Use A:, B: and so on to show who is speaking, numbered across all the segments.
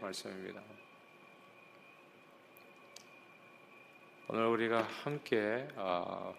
A: 말씀입니다. 오늘 우리가 함께 아,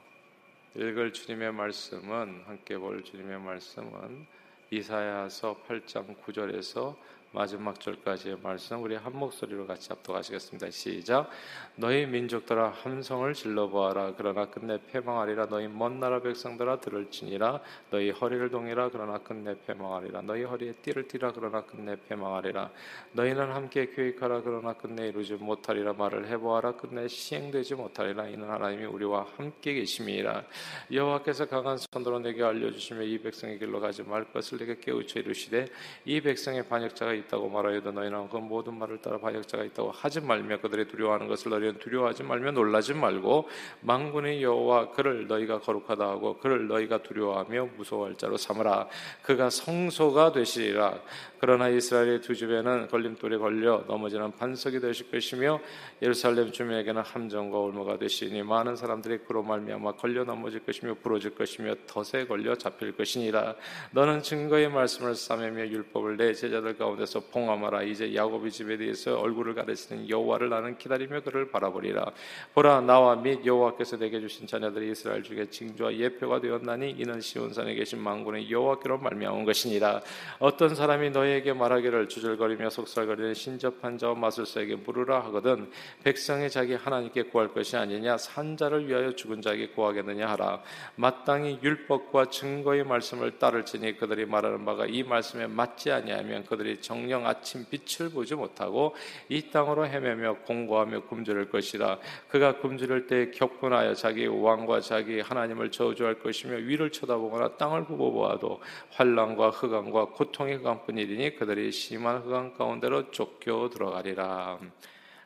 A: 읽을 주님의 말씀은 함께 볼 주님의 말씀은 이사야서 8장 9절에서 마지막 절까지의 말씀 우리 한 목소리로 같이 합독하시겠습니다. 시작. 너희 민족들아 함성을 질러 보아라. 그러나 끝내 패망하리라. 너희 먼 나라 백성들아 들을지니라. 너희 허리를 동이라. 그러나 끝내 패망하리라. 너희 허리에 띠를 띠라. 그러나 끝내 패망하리라. 너희는 함께 교육하라. 그러나 끝내 이루지 못하리라. 말을 해 보아라. 끝내 시행되지 못하리라. 이는 하나님이 우리와 함께 계심이라. 여호와께서 강한 손으로 내게 알려 주시며 이 백성의 길로 가지 말 것을 내게 깨우쳐 이르시되 이 백성의 반역자가 있다고 말하여도 너희는 그 모든 말을 따라 반역자가 있다고 하지 말며 그들이 두려워하는 것을 너희는 두려워하지 말며 놀라지 말고 망군의 여호와 그를 너희가 거룩하다 하고 그를 너희가 두려워하며 무서워할 자로 삼으라. 그가 성소가 되시리라. 그러나 이스라엘의 두 집에는 걸림돌에 걸려 넘어지는 반석이 되실 것이며 예루살렘 주민에게는 함정과 올무가 되시니 많은 사람들이 그로 말미암아 걸려 넘어질 것이며 부러질 것이며 덫에 걸려 잡힐 것이니라. 너는 증거의 말씀을 싸매며 율법을 내 제자들 가운데 가운데서 봉함하라. 이제 야곱의 집에 대해서 얼굴을 가리시는 여호와를 나는 기다리며 그를 바라보리라. 보라 나와 및 여호와께서 내게 주신 자녀들이 이스라엘 중에 징조와 예표가 되었나니 이는 시온산에 계신 망군의 여호와께로 말미암은 것이니라. 어떤 사람이 너희에게 말하기를 주절거리며 속살거리는 신접한 자와 마술사에게 물으라 하거든 백성이 자기 하나님께 구할 것이 아니냐? 산자를 위하여 죽은 자에게 구하겠느냐 하라. 마땅히 율법과 증거의 말씀을 따를지니 그들이 말하는 바가 이 말씀에 맞지 아니하면 그들이 정령 아침 빛을 보지 못하고 이 땅으로 헤매며 공고하며 굶주릴 것이라 그가 굶주릴 때 격분하여 자기 왕과 자기 하나님을 저주할 것이며 위를 쳐다보거나 땅을 보고 보아도 환란과 흑암과 고통의 강뿐이니 그들이 심한 흑암 가운데로 쫓겨 들어가리라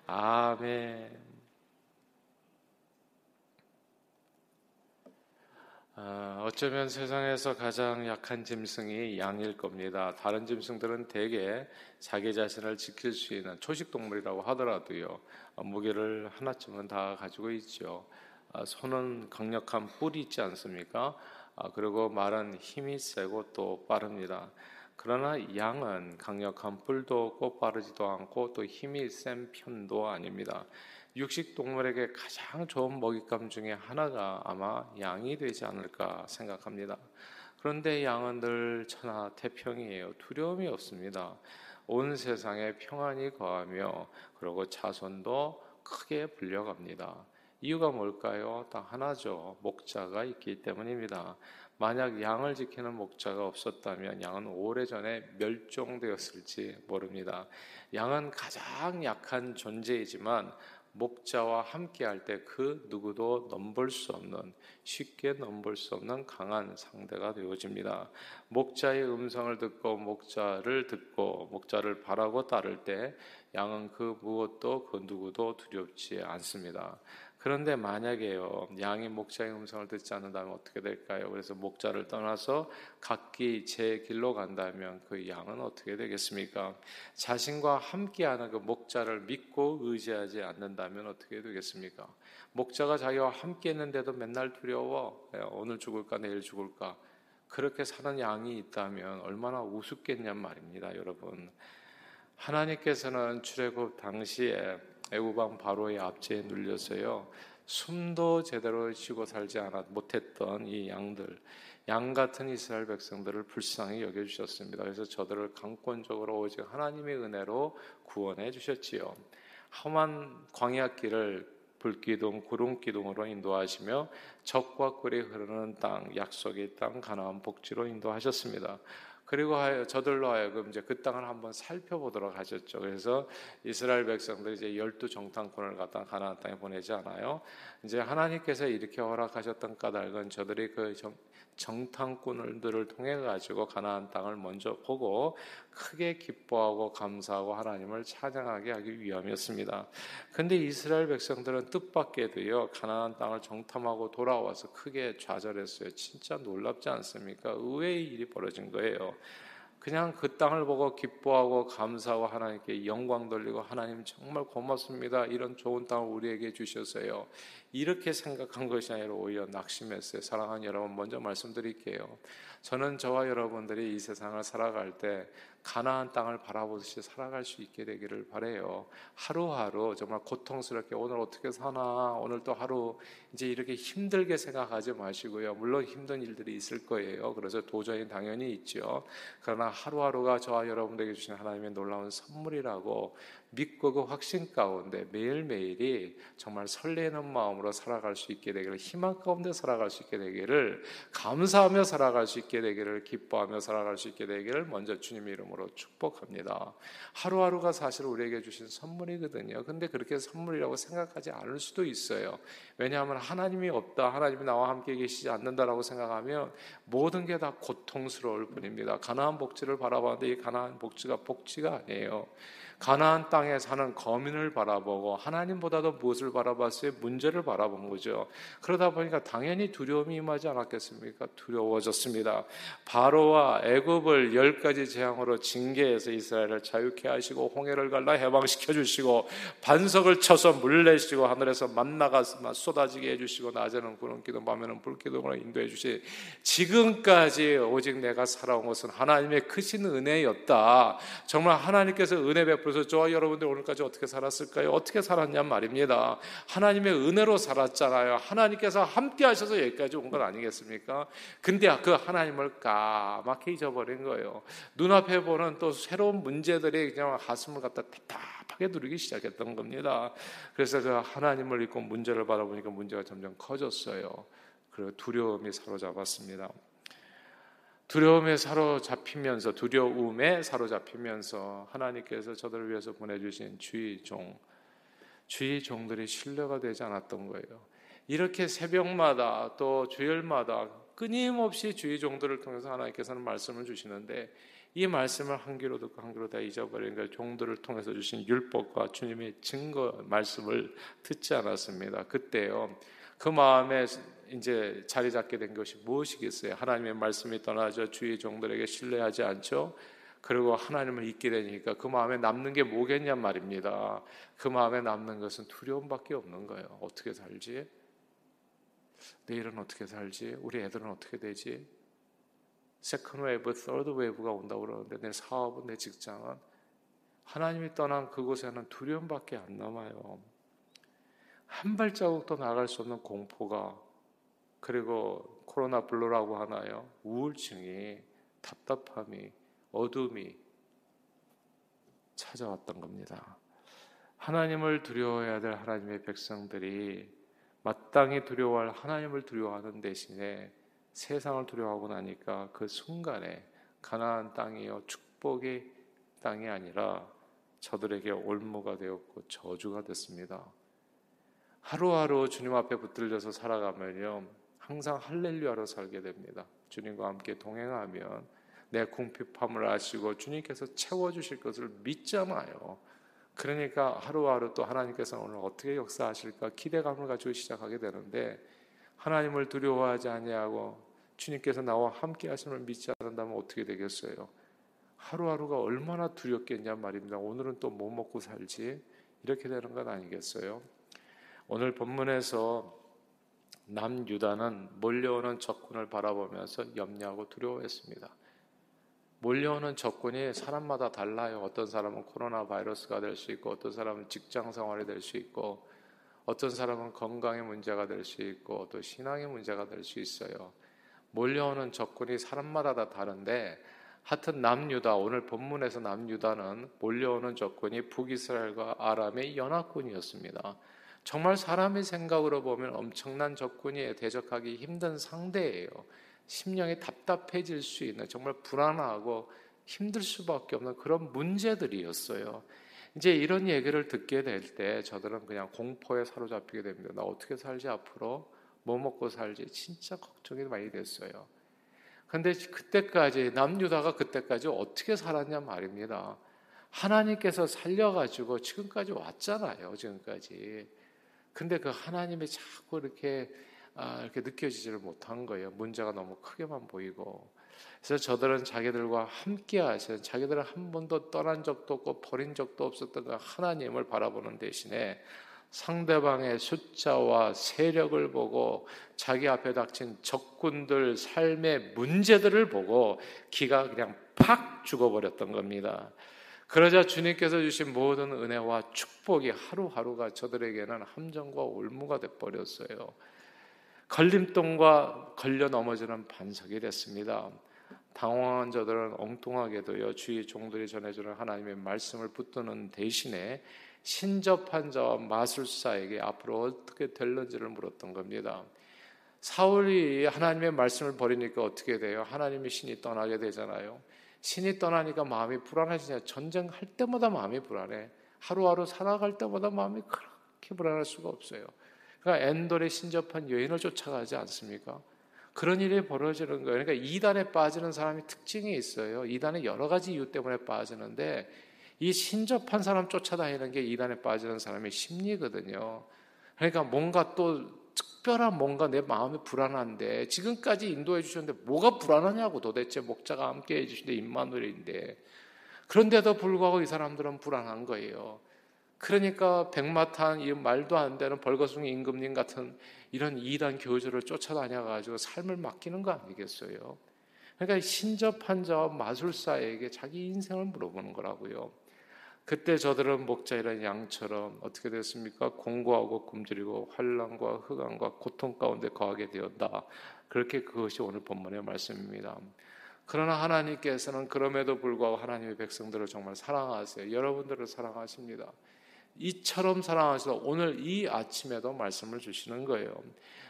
A: 아멘. 아, 어쩌면 세상에서 가장 약한 짐승이 양일 겁니다. 다른 짐승들은 대개 자기 자신을 지킬 수 있는 초식 동물이라고 하더라도요 어, 무게를 하나쯤은 다 가지고 있죠. 아, 손은 강력한 뿔이 있지 않습니까? 아, 그리고 말은 힘이 세고 또 빠릅니다. 그러나 양은 강력한 뿔도 없고 빠르지도 않고 또 힘이 센 편도 아닙니다. 육식 동물에게 가장 좋은 먹잇감 중에 하나가 아마 양이 되지 않을까 생각합니다. 그런데 양은 늘 천하 태평이에요. 두려움이 없습니다. 온 세상에 평안이 거하며 그리고 자손도 크게 불려갑니다. 이유가 뭘까요? 딱 하나죠. 목자가 있기 때문입니다. 만약 양을 지키는 목자가 없었다면 양은 오래전에 멸종되었을지 모릅니다. 양은 가장 약한 존재이지만 목자와 함께 할 때 그 누구도 넘볼 수 없는 쉽게 넘볼 수 없는 강한 상대가 되어집니다. 목자의 음성을 듣고 목자를 듣고 목자를 바라고 따를 때 양은 그 무엇도 그 누구도 두렵지 않습니다. 그런데 만약에요, 양이 목자의 음성을 듣지 않는다면 어떻게 될까요? 그래서 목자를 떠나서 각기 제 길로 간다면 그 양은 어떻게 되겠습니까? 자신과 함께하는 그 목자를 믿고 의지하지 않는다면 어떻게 되겠습니까? 목자가 자기와 함께 했는데도 맨날 두려워. 오늘 죽을까, 내일 죽을까. 그렇게 사는 양이 있다면 얼마나 우습겠냔 말입니다, 여러분. 하나님께서는 출애굽 당시에 애굽왕 바로의 압제에 눌려서요. 숨도 제대로 쉬고 살지 않았 못했던 이 양들 양 같은 이스라엘 백성들을 불쌍히 여겨 주셨습니다. 그래서 저들을 강권적으로 오직 하나님의 은혜로 구원해 주셨지요. 험한 광야 길을 불기둥, 구름기둥으로 인도하시며 적과 꿀이 흐르는 땅, 약속의 땅, 가나안 복지로 인도하셨습니다. 그리고 저들로 하여금 이제 그 땅을 한번 살펴보도록 하셨죠. 그래서 이스라엘 백성들 이제 열두 정탐꾼을 갖다 가나안 땅에 보내지 않아요. 이제 하나님께서 이렇게 허락하셨던 까닭은 저들이 그 정탐꾼들을 통해 가지고 가나안 땅을 먼저 보고 크게 기뻐하고 감사하고 하나님을 찬양하게 하기 위함이었습니다. 근데 이스라엘 백성들은 뜻밖에도요 가나안 땅을 정탐하고 돌아와서 크게 좌절했어요. 진짜 놀랍지 않습니까? 의외의 일이 벌어진 거예요. 그냥 그 땅을 보고 기뻐하고 감사하고 하나님께 영광 돌리고 하나님 정말 고맙습니다. 이런 좋은 땅을 우리에게 주셨어요. 이렇게 생각한 것이 아니라 오히려 낙심했어요. 사랑하는 여러분, 먼저 말씀드릴게요. 저는 저와 여러분들이 이 세상을 살아갈 때 가나안 땅을 바라보듯이 살아갈 수 있게 되기를 바래요. 하루하루 정말 고통스럽게 오늘 어떻게 사나 오늘 또 하루 이제 이렇게 힘들게 생각하지 마시고요. 물론 힘든 일들이 있을 거예요. 그래서 도전이 당연히 있죠. 그러나 하루하루가 저와 여러분들에게 주신 하나님의 놀라운 선물이라고 믿고 그 확신 가운데 매일매일이 정말 설레는 마음으로 살아갈 수 있게 되기를 희망 가운데 살아갈 수 있게 되기를 감사하며 살아갈 수 있게 되기를 기뻐하며 살아갈 수 있게 되기를 먼저 주님 이름으로 축복합니다. 하루하루가 사실 우리에게 주신 선물이거든요. 근데 그렇게 선물이라고 생각하지 않을 수도 있어요. 왜냐하면 하나님이 없다, 하나님이 나와 함께 계시지 않는다라고 생각하면 모든 게 다 고통스러울 뿐입니다. 가나안 복지를 바라봤는데 이 가나안 복지가 복지가 아니에요. 가나안 땅에 사는 거민을 바라보고 하나님보다도 무엇을 바라봤어요? 문제를 바라본 거죠. 그러다 보니까 당연히 두려움이 임하지 않았겠습니까? 두려워졌습니다. 바로와 애굽을 열 가지 재앙으로 징계해서 이스라엘을 자유케 하시고 홍해를 갈라 해방시켜 주시고 반석을 쳐서 물 내시고 하늘에서 만나가 쏟아지게 해주시고 낮에는 구름 기도 밤에는 불기둥으로 인도해 주시 지금까지 오직 내가 살아온 것은 하나님의 크신 은혜였다. 정말 하나님께서 은혜 베풀 그래서 저와 여러분들 오늘까지 어떻게 살았을까요? 어떻게 살았냐 말입니다. 하나님의 은혜로 살았잖아요. 하나님께서 함께 하셔서 여기까지 온 건 아니겠습니까? 근데 그 하나님을 까맣게 잊어버린 거예요. 눈앞에 보는 또 새로운 문제들이 그냥 가슴을 갖다 답답하게 누르기 시작했던 겁니다. 그래서 그 하나님을 잊고 문제를 바라보니까 문제가 점점 커졌어요. 그리고 두려움이 사로잡았습니다. 두려움에 사로잡히면서 두려움에 사로잡히면서 하나님께서 저들을 위해서 보내주신 주의 종 주의 종들이 신뢰가 되지 않았던 거예요. 이렇게 새벽마다 또 주일마다 끊임없이 주의 종들을 통해서 하나님께서는 말씀을 주시는데 이 말씀을 한 귀로 듣고 한 귀로 다 잊어버린 그 종들을 통해서 주신 율법과 주님의 증거 말씀을 듣지 않았습니다. 그때요. 그 마음에 이제 자리 잡게 된 것이 무엇이겠어요? 하나님의 말씀이 떠나져 주의 종들에게 신뢰하지 않죠. 그리고 하나님을 잊게 되니까 그 마음에 남는 게 뭐겠냔 말입니다. 그 마음에 남는 것은 두려움밖에 없는 거예요. 어떻게 살지? 내일은 어떻게 살지? 우리 애들은 어떻게 되지? second wave, third wave가 온다고 그러는데 내 사업은 내 직장은 하나님이 떠난 그곳에는 두려움밖에 안 남아요. 한 발자국도 나갈 수 없는 공포가 그리고 코로나 블루라고 하나요? 우울증이 답답함이 어둠이 찾아왔던 겁니다. 하나님을 두려워해야 될 하나님의 백성들이 마땅히 두려워할 하나님을 두려워하는 대신에 세상을 두려워하고 나니까 그 순간에 가나안 땅이요 축복의 땅이 아니라 저들에게 올무가 되었고 저주가 됐습니다. 하루하루 주님 앞에 붙들려서 살아가면요 항상 할렐루야로 살게 됩니다. 주님과 함께 동행하면 내 궁핍함을 아시고 주님께서 채워주실 것을 믿잖아요. 그러니까 하루하루 또 하나님께서 오늘 어떻게 역사하실까 기대감을 가지고 시작하게 되는데 하나님을 두려워하지 아니하고 주님께서 나와 함께 하심을 믿지 않는다면 어떻게 되겠어요? 하루하루가 얼마나 두렵겠냐 말입니다. 오늘은 또 뭐 먹고 살지? 이렇게 되는 건 아니겠어요? 오늘 본문에서 남유다는 몰려오는 적군을 바라보면서 염려하고 두려워했습니다. 몰려오는 적군이 사람마다 달라요. 어떤 사람은 코로나 바이러스가 될 수 있고, 어떤 사람은 직장 생활이 될 수 있고, 어떤 사람은 건강의 문제가 될 수 있고, 또 신앙의 문제가 될 수 있어요. 몰려오는 적군이 사람마다 다 다른데, 하여튼 남유다, 오늘 본문에서 남유다는 몰려오는 적군이 북이스라엘과 아람의 연합군이었습니다. 정말 사람의 생각으로 보면 엄청난 적군이 대적하기 힘든 상대예요. 심령이 답답해질 수 있는 정말 불안하고 힘들 수밖에 없는 그런 문제들이었어요. 이제 이런 얘기를 듣게 될 때 저들은 그냥 공포에 사로잡히게 됩니다. 나 어떻게 살지 앞으로? 뭐 먹고 살지? 진짜 걱정이 많이 됐어요. 근데 그때까지 남유다가 그때까지 어떻게 살았냐 말입니다. 하나님께서 살려가지고 지금까지 왔잖아요. 지금까지. 근데 그 하나님이 자꾸 이렇게 아, 이렇게 느껴지지를 못한 거예요. 문제가 너무 크게만 보이고. 그래서 저들은 자기들과 함께 하시는 자기들은 한 번도 떠난 적도 없고 버린 적도 없었던 그 하나님을 바라보는 대신에 상대방의 숫자와 세력을 보고 자기 앞에 닥친 적군들 삶의 문제들을 보고 기가 그냥 팍 죽어버렸던 겁니다. 그러자 주님께서 주신 모든 은혜와 축복이 하루하루가 저들에게는 함정과 올무가 돼 버렸어요. 걸림돌과 걸려 넘어지는 반석이 됐습니다. 당황한 저들은 엉뚱하게도요 주위 종들이 전해주는 하나님의 말씀을 붙드는 대신에 신접한 자와 마술사에게 앞으로 어떻게 될는지를 물었던 겁니다. 사울이 하나님의 말씀을 버리니까 어떻게 돼요? 하나님의 신이 떠나게 되잖아요. 신이 떠나니까 마음이 불안해지냐. 전쟁할 때마다 마음이 불안해. 하루하루 살아갈 때마다 마음이 그렇게 불안할 수가 없어요. 그러니까 엔돌에 신접한 여인을 쫓아가지 않습니까? 그런 일이 벌어지는 거예요. 그러니까 이단에 빠지는 사람이 특징이 있어요. 이단에 여러 가지 이유 때문에 빠지는데 이 신접한 사람 쫓아다니는 게 이단에 빠지는 사람의 심리거든요. 그러니까 뭔가 또 특별한 뭔가 내 마음이 불안한데 지금까지 인도해 주셨는데 뭐가 불안하냐고 도대체 목자가 함께 해 주신데 임마누엘인데 그런데도 불구하고 이 사람들은 불안한 거예요. 그러니까 백마탄 이 말도 안 되는 벌거숭이 임금님 같은 이런 이단 교주를 쫓아다녀 가지고 삶을 맡기는 거 아니겠어요? 그러니까 신접한 자와 마술사에게 자기 인생을 물어보는 거라고요. 그때 저들은 목자이란 양처럼 어떻게 됐습니까? 공고하고 굶주리고 환란과 흑암과 고통 가운데 거하게 되었다. 그렇게 그것이 오늘 본문의 말씀입니다. 그러나 하나님께서는 그럼에도 불구하고 하나님의 백성들을 정말 사랑하세요. 여러분들을 사랑하십니다. 이처럼 사랑하셔서 오늘 이 아침에도 말씀을 주시는 거예요.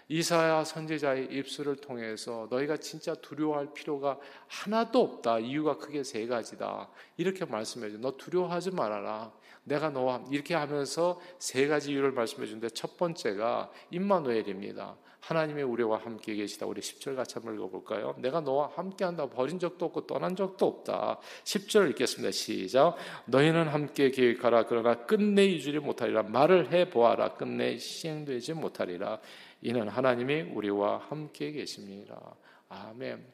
A: 이사야 선지자의 입술을 통해서 너희가 진짜 두려워할 필요가 하나도 없다. 이유가 크게 세 가지다. 이렇게 말씀해 줘. 너 두려워하지 말아라. 내가 너와 이렇게 하면서 세 가지 이유를 말씀해 주는데 첫 번째가 임마누엘입니다. 하나님의 우리와 함께 계시다. 우리 10절 같이 한번 읽어볼까요? 내가 너와 함께 한다. 버린 적도 없고 떠난 적도 없다. 10절 읽겠습니다. 시작. 너희는 함께 계획하라. 그러나 끝내 이주리 못하리라. 말을 해보아라. 끝내 시행되지 못하리라. 이는 하나님이 우리와 함께 계십니다. 아멘.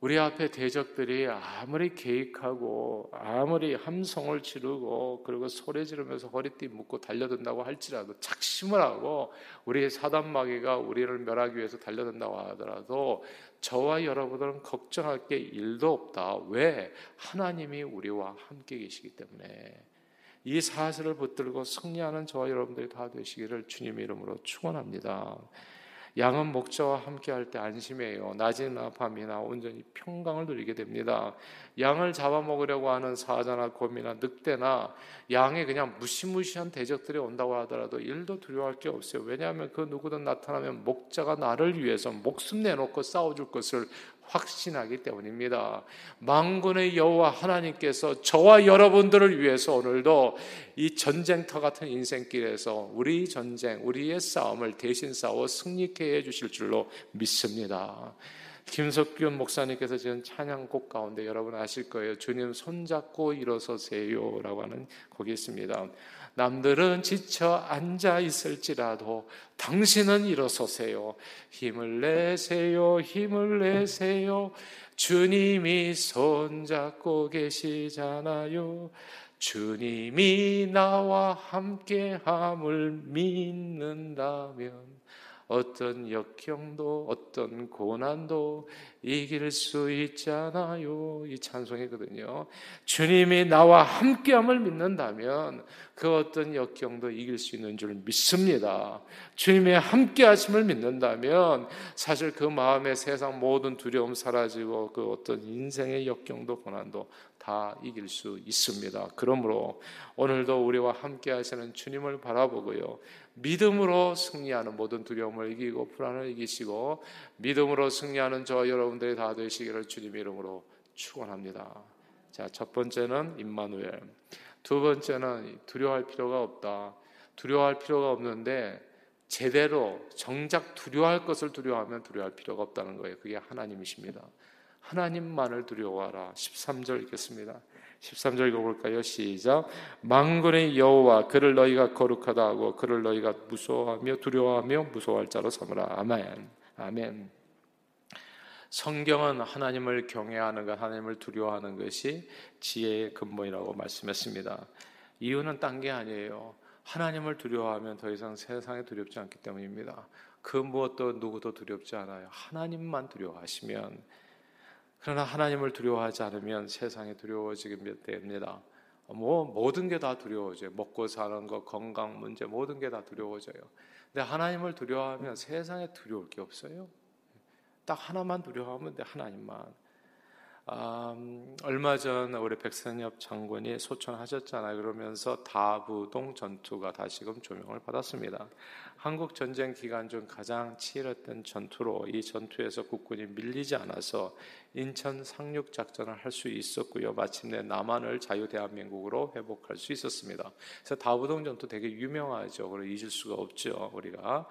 A: 우리 앞에 대적들이 아무리 계획하고 아무리 함성을 지르고 그리고 소리 지르면서 허리띠 묶고 달려든다고 할지라도 작심을 하고 우리의 사단 마귀가 우리를 멸하기 위해서 달려든다고 하더라도 저와 여러분들은 걱정할 게 일도 없다. 왜? 하나님이 우리와 함께 계시기 때문에 이 사실을 붙들고 승리하는 저와 여러분들이 다 되시기를 주님의 이름으로 축원합니다. 양은 목자와 함께 할 때 안심해요. 낮이나 밤이나 온전히 평강을 누리게 됩니다. 양을 잡아먹으려고 하는 사자나 곰이나 늑대나 양이 그냥 무시무시한 대적들이 온다고 하더라도 일도 두려워할 게 없어요. 왜냐하면 그 누구든 나타나면 목자가 나를 위해서 목숨 내놓고 싸워줄 것을 확신하기 때문입니다. 망군의 여호와 하나님께서 저와 여러분들을 위해서 오늘도 이 전쟁터 같은 인생길에서 우리 전쟁, 우리의 싸움을 대신 싸워 승리케 해 주실 줄로 믿습니다. 김석균 목사님께서 지은 찬양곡 가운데 여러분 아실 거예요. 주님 손잡고 일어서세요라고 하는 곡이 있습니다. 남들은 지쳐 앉아 있을지라도 당신은 일어서세요. 힘을 내세요. 힘을 내세요. 주님이 손잡고 계시잖아요. 주님이 나와 함께 함을 믿는다면 어떤 역경도 어떤 고난도 이길 수 있잖아요. 이 찬송이거든요. 주님이 나와 함께함을 믿는다면 그 어떤 역경도 이길 수 있는 줄 믿습니다. 주님의 함께하심을 믿는다면 사실 그 마음의 세상 모든 두려움 사라지고 그 어떤 인생의 역경도 고난도 다 이길 수 있습니다. 그러므로 오늘도 우리와 함께 하시는 주님을 바라보고요. 믿음으로 승리하는 모든 두려움을 이기고 불안을 이기시고 믿음으로 승리하는 저 여러분들이 다 되시기를 주님 이름으로 축원합니다. 자, 첫 번째는 임마누엘. 두 번째는 두려워할 필요가 없다. 두려워할 필요가 없는데 제대로 정작 두려워할 것을 두려워하면 두려워할 필요가 없다는 거예요. 그게 하나님이십니다. 하나님만을 두려워하라. 13절 읽겠습니다. 13절 읽어볼까요? 시작. 망군의 여호와 그를 너희가 거룩하다 하고 그를 너희가 무서워하며 두려워하며 무서워할 자로 삼으라. 아멘. 아멘. 성경은 하나님을 경외하는 것, 하나님을 두려워하는 것이 지혜의 근본이라고 말씀했습니다. 이유는 딴 게 아니에요. 하나님을 두려워하면 더 이상 세상에 두렵지 않기 때문입니다. 그 무엇도 누구도 두렵지 않아요. 하나님만 두려워하시면 그러나 하나님을 두려워하지 않으면 세상에 두려워지게 됩니다. 뭐 모든 게 다 두려워져요. 먹고 사는 거, 건강 문제 모든 게 다 두려워져요. 근데 하나님을 두려워하면 세상에 두려울 게 없어요. 딱 하나만 두려워하면 돼 하나님만. 음, 얼마 전 우리 백선엽 장군이 소천하셨잖아요. 그러면서 다부동 전투가 다시금 조명을 받았습니다. 한국 전쟁 기간 중 가장 치열했던 전투로 이 전투에서 국군이 밀리지 않아서 인천 상륙 작전을 할 수 있었고요. 마침내 남한을 자유 대한민국으로 회복할 수 있었습니다. 그래서 다부동 전투 되게 유명하죠. 그리고 잊을 수가 없죠. 우리가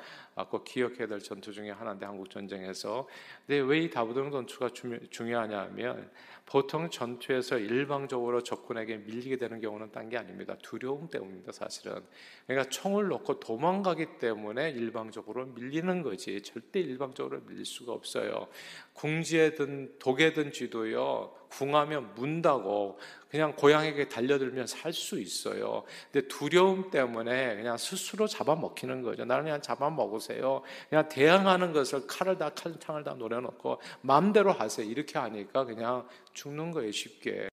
A: 꼭 기억해야 될 전투 중에 하나인데 한국 전쟁에서. 근데 왜 이 다부동 전투가 중요하냐면 보통 전투에서 일방적으로 적군에게 밀리게 되는 경우는 딴 게 아닙니다. 두려움 때문입니다, 사실은. 그러니까 총을 놓고 도망가기 때문에 일방적으로 밀리는 거지. 절대 일방적으로 밀릴 수가 없어요. 궁지에든 독에든 쥐도요. 궁하면 문다고 그냥 고양이에게 달려들면 살 수 있어요. 근데 두려움 때문에 그냥 스스로 잡아먹히는 거죠. 나는 그냥 잡아먹으세요. 그냥 대항하는 것을 칼을 다 칼창을 다 노려놓고 마음대로 하세요. 이렇게 하니까 그냥 죽는 거예요, 쉽게.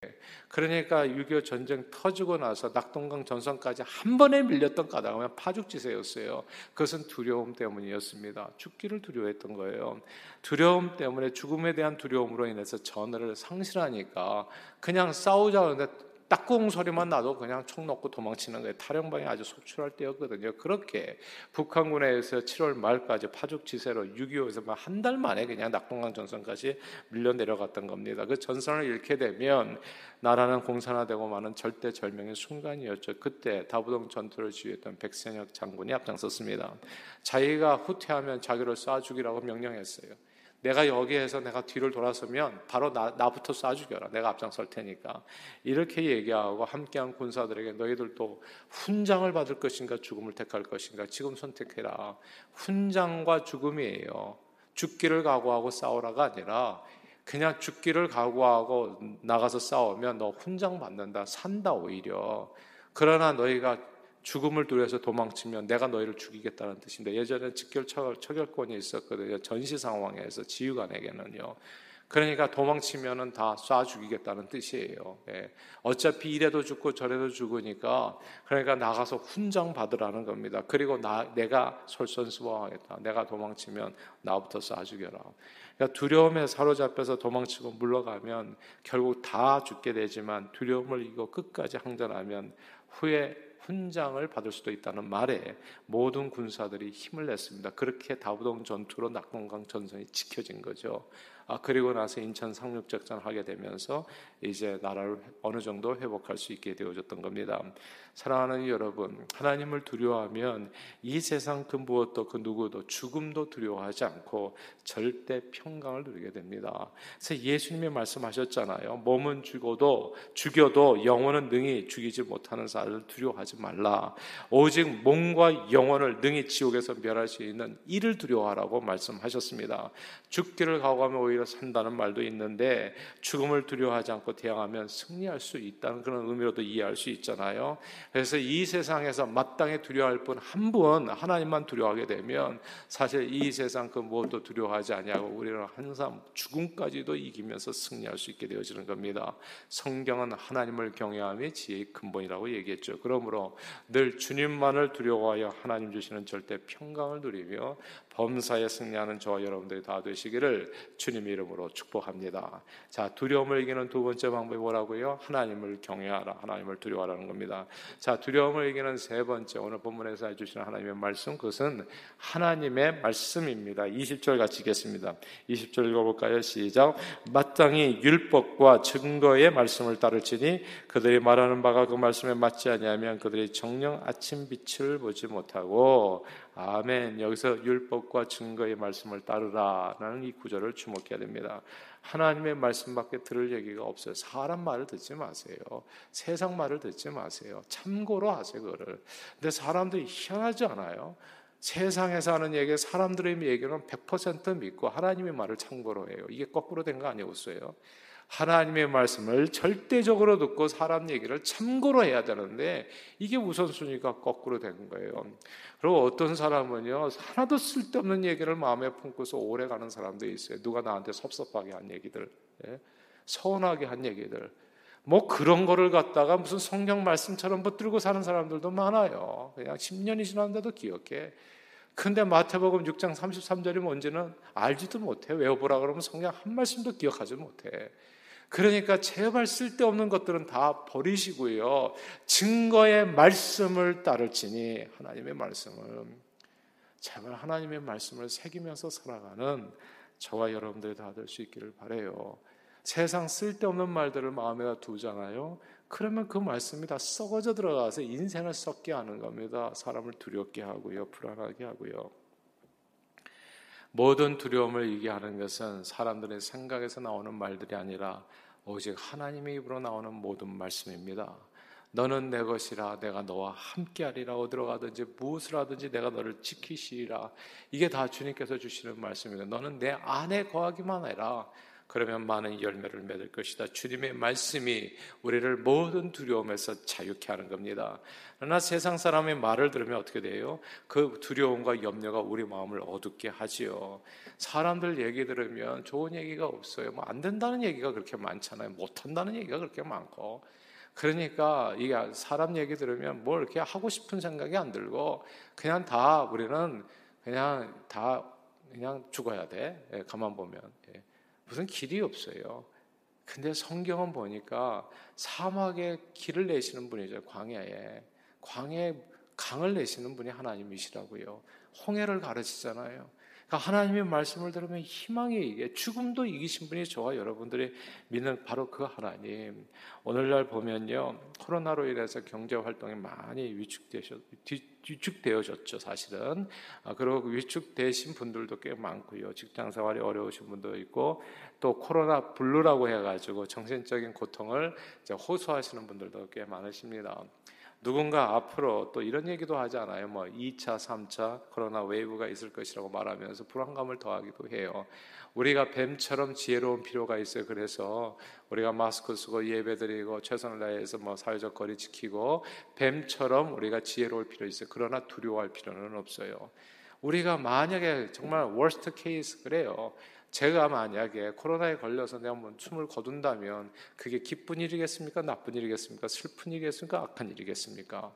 A: 그러니까 6.25 전쟁 터지고 나서 낙동강 전선까지 한 번에 밀렸던 까닭은 파죽지세였어요. 그것은 두려움 때문이었습니다. 죽기를 두려워했던 거예요. 두려움 때문에 죽음에 대한 두려움으로 인해서 전을 상실 하니까 그냥 싸우자 그러는데 딱꿍 소리만 나도 그냥 총 놓고 도망치는 거예요. 탈영방이 아주 속출할 때였거든요. 그렇게 북한군에서 7월 말까지 파죽지세로 6.25에서 한 달 만에 그냥 낙동강 전선까지 밀려 내려갔던 겁니다. 그 전선을 잃게 되면 나라는 공산화되고 마는 절대절명의 순간이었죠. 그때 다부동 전투를 지휘했던 백선혁 장군이 앞장섰습니다. 자기가 후퇴하면 자기를 쏴 죽이라고 명령했어요. 내가 여기에서 내가 뒤를 돌아서면 바로 나, 나부터 쏴 죽여라. 내가 앞장설 테니까. 이렇게 얘기하고 함께한 군사들에게 너희들도 훈장을 받을 것인가 죽음을 택할 것인가 지금 선택해라. 훈장과 죽음이에요. 죽기를 각오하고 싸우라가 아니라 그냥 죽기를 각오하고 나가서 싸우면 너 훈장 받는다. 산다 오히려. 그러나 너희가 죽음을 두려워서 도망치면 내가 너희를 죽이겠다는 뜻인데 예전에 직결 처결권이 있었거든요. 전시 상황에서 지휘관에게는요. 그러니까 도망치면은 다 쏴 죽이겠다는 뜻이에요. 예. 어차피 이래도 죽고 저래도 죽으니까 그러니까 나가서 훈장 받으라는 겁니다. 그리고 나 내가 솔선수범하겠다. 내가 도망치면 나부터 쏴 죽여라. 그러니까 두려움에 사로잡혀서 도망치고 물러가면 결국 다 죽게 되지만 두려움을 이기고 끝까지 항전하면 후에 훈장을 받을 수도 있다는 말에 모든 군사들이 힘을 냈습니다. 그렇게 다부동 전투로 낙동강 전선이 지켜진 거죠. 아, 그리고 나서 인천 상륙작전을 하게 되면서 이제 나라를 어느 정도 회복할 수 있게 되어졌던 겁니다. 사랑하는 여러분, 하나님을 두려워하면 이 세상 그 무엇도 그 누구도 죽음도 두려워하지 않고 절대 평강을 누리게 됩니다. 그래서 예수님이 말씀하셨잖아요. 몸은 죽어도 죽여도 영혼은 능히 죽이지 못하는 사람을 두려워하지 말라. 오직 몸과 영혼을 능히 지옥에서 멸할 수 있는 이를 두려워하라고 말씀하셨습니다. 죽기를 각오하면 오히려 산다는 말도 있는데 죽음을 두려워하지 않고 대항하면 승리할 수 있다는 그런 의미로도 이해할 수 있잖아요. 그래서 이 세상에서 마땅히 두려워할 분한분 하나님만 두려워하게 되면 사실 이 세상 그 무엇도 두려워하지 아니하고 우리는 항상 죽음까지도 이기면서 승리할 수 있게 되어지는 겁니다. 성경은 하나님을 경외함이 지혜의 근본이라고 얘기했죠. 그러므로 늘 주님만을 두려워하여 하나님 주시는 절대 평강을 누리며 범사에 승리하는 저와 여러분들이 다 되시기를 주님의 이름으로 축복합니다. 자, 두려움을 이기는 두 번째 방법이 뭐라고요? 하나님을 경외하라. 하나님을 두려워하라는 겁니다. 자, 두려움을 이기는 세 번째 오늘 본문에서 해 주시는 하나님의 말씀 그것은 하나님의 말씀입니다. 20절 같이 읽겠습니다. 20절 읽어 볼까요? 시작. 마땅히 율법과 증거의 말씀을 따를지니 그들이 말하는 바가 그 말씀에 맞지 아니하면 그들이 정령 아침 빛을 보지 못하고 아멘. 여기서 율법과 증거의 말씀을 따르라라는 이 구절을 주목해야 됩니다. 하나님의 말씀밖에 들을 얘기가 없어요. 사람 말을 듣지 마세요. 세상 말을 듣지 마세요. 참고로 하세요, 그거를. 근데 사람들이 희한하지 않아요? 세상에서 하는 얘기, 사람들의 얘기는 100% 믿고 하나님의 말을 참고로 해요. 이게 거꾸로 된 거 아니었어요? 하나님의 말씀을 절대적으로 듣고 사람 얘기를 참고로 해야 되는데 이게 우선순위가 거꾸로 된 거예요. 그리고 어떤 사람은요 하나도 쓸데없는 얘기를 마음에 품고서 오래 가는 사람도 있어요. 누가 나한테 섭섭하게 한 얘기들, 예? 서운하게 한 얘기들. 뭐 그런 거를 갖다가 무슨 성경 말씀처럼 붙들고 사는 사람들도 많아요. 그냥 10년이 지났는데도 기억해. 근데 마태복음 6장 33절이 뭔지는 알지도 못해. 외워보라 그러면 성경 한 말씀도 기억하지 못해. 그러니까 제발 쓸데없는 것들은 다 버리시고요. 증거의 말씀을 따를지니 하나님의 말씀을 제발 하나님의 말씀을 새기면서 살아가는 저와 여러분들이 다 될 수 있기를 바래요. 세상 쓸데없는 말들을 마음에다 두잖아요. 그러면 그 말씀이 다 썩어져 들어가서 인생을 썩게 하는 겁니다. 사람을 두렵게 하고요, 불안하게 하고요. 모든 두려움을 이게 하는 것은 사람들의 생각에서 나오는 말들이 아니라 오직 하나님의 입으로 나오는 모든 말씀입니다. 너는 내 것이라 내가 너와 함께하리라 어디로 가든지 무엇을 하든지 내가 너를 지키시리라 이게 다 주님께서 주시는 말씀입니다. 너는 내 안에 거하기만 해라. 그러면 많은 열매를 맺을 것이다. 주님의 말씀이 우리를 모든 두려움에서 자유케 하는 겁니다. 그러나 세상 사람의 말을 들으면 어떻게 돼요? 그 두려움과 염려가 우리 마음을 어둡게 하지요. 사람들 얘기 들으면 좋은 얘기가 없어요. 뭐 안 된다는 얘기가 그렇게 많잖아요. 못 한다는 얘기가 그렇게 많고. 그러니까 이게 사람 얘기 들으면 뭘 이렇게 하고 싶은 생각이 안 들고 그냥 다 우리는 그냥 다 그냥 죽어야 돼. 예, 가만 보면. 예. 무슨 길이 없어요. 근데 성경은 보니까 사막에 길을 내시는 분이죠. 광야에. 광야에 강을 내시는 분이 하나님이시라고요. 홍해를 가르치잖아요. 그러니까 하나님의 말씀을 들으면 희망이 죽음도 이기신 분이 저와 여러분들이 믿는 바로 그 하나님. 오늘날 보면요. 코로나로 인해서 경제 활동이 많이 위축되셨, 위축되어졌죠, 사실은. 아, 그리고 그 위축되신 분들도 꽤 많고요. 직장 생활이 어려우신 분도 있고, 또 코로나 블루라고 해가지고 정신적인 고통을 호소하시는 분들도 꽤 많으십니다. 누군가 앞으로 또 이런 얘기도 하지 않아요. 뭐 2차, 3차 코로나 wave가 있을 것이라고 말하면서 불안감을 더하기도 해요. 우리가 뱀처럼 지혜로운 필요가 있어요. 그래서 우리가 마스크 쓰고 예배드리고 최선을 다해서 뭐 사회적 거리 지키고 뱀처럼 우리가 지혜로울 필요 있어요. 그러나 두려워할 필요는 없어요. 우리가 만약에 정말 worst case 그래요. 제가 만약에 코로나에 걸려서 내가 뭐 춤을 거둔다면 그게 기쁜 일이겠습니까? 나쁜 일이겠습니까? 슬픈 일이겠습니까? 악한 일이겠습니까?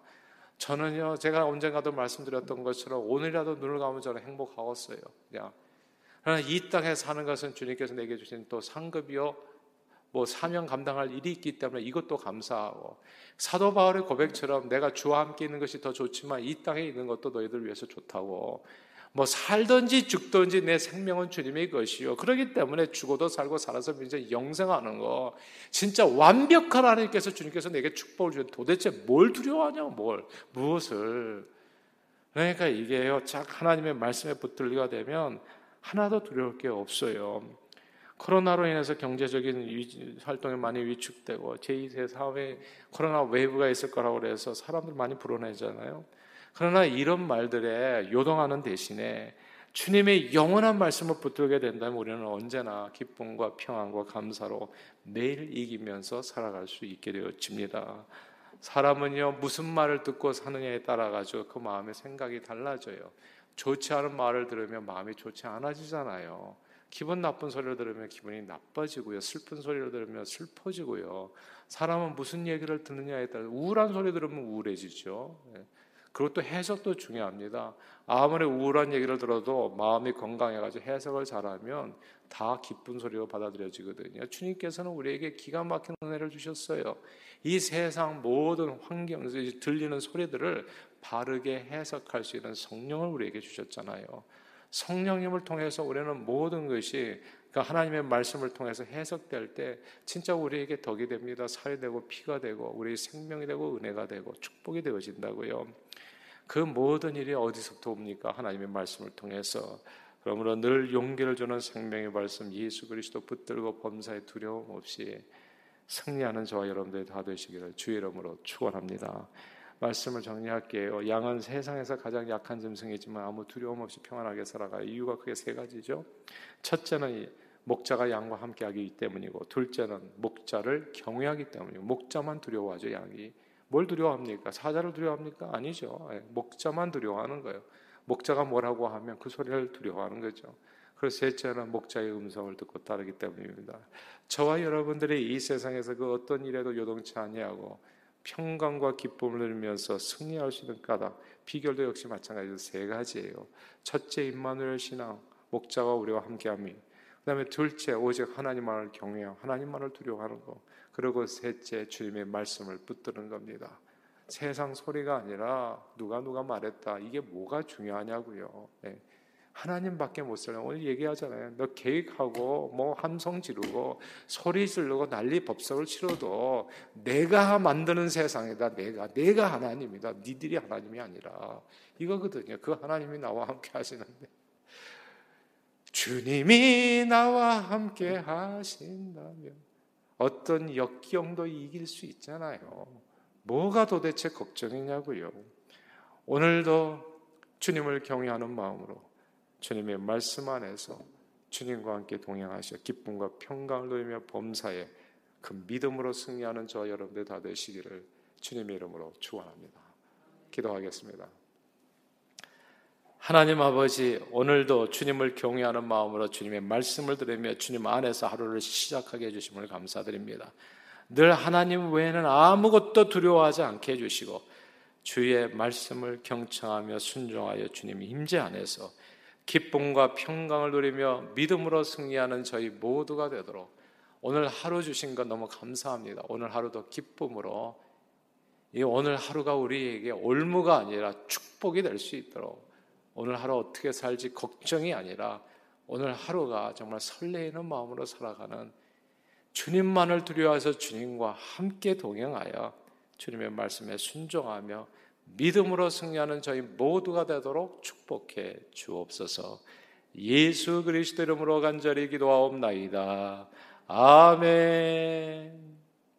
A: 저는요, 제가 언젠가도 말씀드렸던 것처럼 오늘이라도 눈을 감으면 저는 행복하겠어요. 그냥. 그러나 이 땅에 사는 것은 주님께서 내게 주신 또 상급이요, 뭐 사명 감당할 일이 있기 때문에 이것도 감사하고 사도 바울의 고백처럼 내가 주와 함께 있는 것이 더 좋지만 이 땅에 있는 것도 너희들 위해서 좋다고 뭐 살든지 죽든지 내 생명은 주님의 것이요. 그렇기 때문에 죽어도 살고 살아서 이제 영생하는 거. 진짜 완벽한 하나님께서 주님께서 내게 축복을 주는 도대체 뭘 두려워하냐고 뭘 무엇을. 그러니까 이게요. 짝 하나님의 말씀에 붙들리게 되면 하나도 두려울 게 없어요. 코로나로 인해서 경제적인 활동이 많이 위축되고 제2세 사회 코로나 웨이브가 있을 거라고 그래서 사람들 많이 불안해하잖아요. 그러나 이런 말들에 요동하는 대신에 주님의 영원한 말씀을 붙들게 된다면 우리는 언제나 기쁨과 평안과 감사로 매일 이기면서 살아갈 수 있게 되어집니다. 사람은요 무슨 말을 듣고 사느냐에 따라 가지고 그 마음의 생각이 달라져요. 좋지 않은 말을 들으면 마음이 좋지 않아지잖아요. 기분 나쁜 소리를 들으면 기분이 나빠지고요. 슬픈 소리를 들으면 슬퍼지고요. 사람은 무슨 얘기를 듣느냐에 따라 우울한 소리 들으면 우울해지죠. 예. 그리고 또 해석도 중요합니다. 아무리 우울한 얘기를 들어도 마음이 건강해가지고 해석을 잘하면 다 기쁜 소리로 받아들여지거든요. 주님께서는 우리에게 기가 막힌 은혜를 주셨어요. 이 세상 모든 환경에서 들리는 소리들을 바르게 해석할 수 있는 성령을 우리에게 주셨잖아요. 성령님을 통해서 우리는 모든 것이 그러니까 하나님의 말씀을 통해서 해석될 때 진짜 우리에게 덕이 됩니다. 살이 되고 피가 되고 우리 생명이 되고 은혜가 되고 축복이 되어진다고요. 그 모든 일이 어디서부터 옵니까? 하나님의 말씀을 통해서. 그러므로 늘 용기를 주는 생명의 말씀 예수 그리스도 붙들고 범사에 두려움 없이 승리하는 저와 여러분들이 다 되시기를 주의 이름으로 축원합니다. 말씀을 정리할게요. 양은 세상에서 가장 약한 짐승이지만 아무 두려움 없이 평안하게 살아가요. 이유가 크게 세 가지죠. 첫째는 목자가 양과 함께 하기 때문이고 둘째는 목자를 경외하기 때문이고 목자만 두려워하죠 양이 뭘 두려워합니까? 사자를 두려워합니까? 아니죠. 예, 목자만 두려워하는 거예요. 목자가 뭐라고 하면 그 소리를 두려워하는 거죠. 그래서 셋째는 목자의 음성을 듣고 따르기 때문입니다. 저와 여러분들이 이 세상에서 그 어떤 일에도 요동치 아니하고 평강과 기쁨을 누리면서 승리할 수 있는 까닭 비결도 역시 마찬가지로 세 가지예요. 첫째 임마누엘 신앙 목자가 우리와 함께함이 그다음에 둘째 오직 하나님만을 경외하고 하나님만을 두려워하는 거 그리고 셋째 주님의 말씀을 붙드는 겁니다. 세상 소리가 아니라 누가 누가 말했다 이게 뭐가 중요하냐고요. 네. 하나님밖에 못 살아. 오늘 얘기하잖아요. 너 계획하고 뭐 함성 지르고 소리 지르고 난리 법석을 치러도 내가 만드는 세상이다. 내가 내가 하나님이다. 니들이 하나님이 아니라 이거거든요. 그 하나님이 나와 함께 하시는데 주님이 나와 함께 하신다면 어떤 역경도 이길 수 있잖아요. 뭐가 도대체 걱정이냐고요. 오늘도 주님을 경외하는 마음으로 주님의 말씀 안에서 주님과 함께 동행하셔 기쁨과 평강을 누리며 범사에 그 믿음으로 승리하는 저 여러분들 다 되시기를 주님의 이름으로 축원합니다. 기도하겠습니다. 하나님 아버지 오늘도 주님을 경외하는 마음으로 주님의 말씀을 들으며 주님 안에서 하루를 시작하게 해주심을 감사드립니다. 늘 하나님 외에는 아무것도 두려워하지 않게 해주시고 주의 말씀을 경청하며 순종하여 주님 임재 안에서 기쁨과 평강을 누리며 믿음으로 승리하는 저희 모두가 되도록 오늘 하루 주신 것 너무 감사합니다. 오늘 하루도 기쁨으로 이 오늘 하루가 우리에게 올무가 아니라 축복이 될 수 있도록 오늘 하루 어떻게 살지 걱정이 아니라 오늘 하루가 정말 설레이는 마음으로 살아가는 주님만을 두려워해서 주님과 함께 동행하여 주님의 말씀에 순종하며 믿음으로 승리하는 저희 모두가 되도록 축복해 주옵소서. 예수 그리스도 이름으로 간절히 기도하옵나이다. 아멘.